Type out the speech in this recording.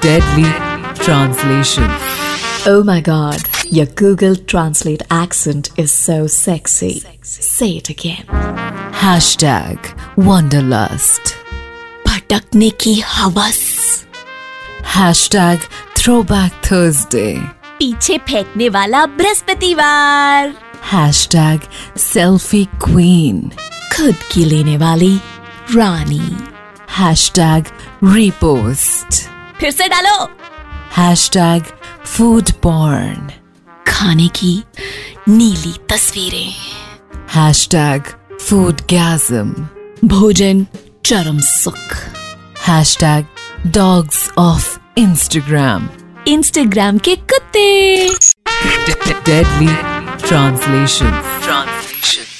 Deadly Translation. Oh my god, your Google Translate accent is so sexy. Say it again. Hashtag Wanderlust. भटकने की हवस Hashtag Throwback Thursday. पीछे फेंकने वाला बृहस्पतिवार Hashtag Selfie Queen. खुद की लेने वाली रानी Hashtag Repost. फिर से डालो। हैश टैग फ़ूड पॉर्न खाने की नीली तस्वीरें। हैश टैग फ़ूड गैजम भोजन चरम सुख। Hashtag dogs of Instagram Instagram के कुत्ते। Deadly translation translation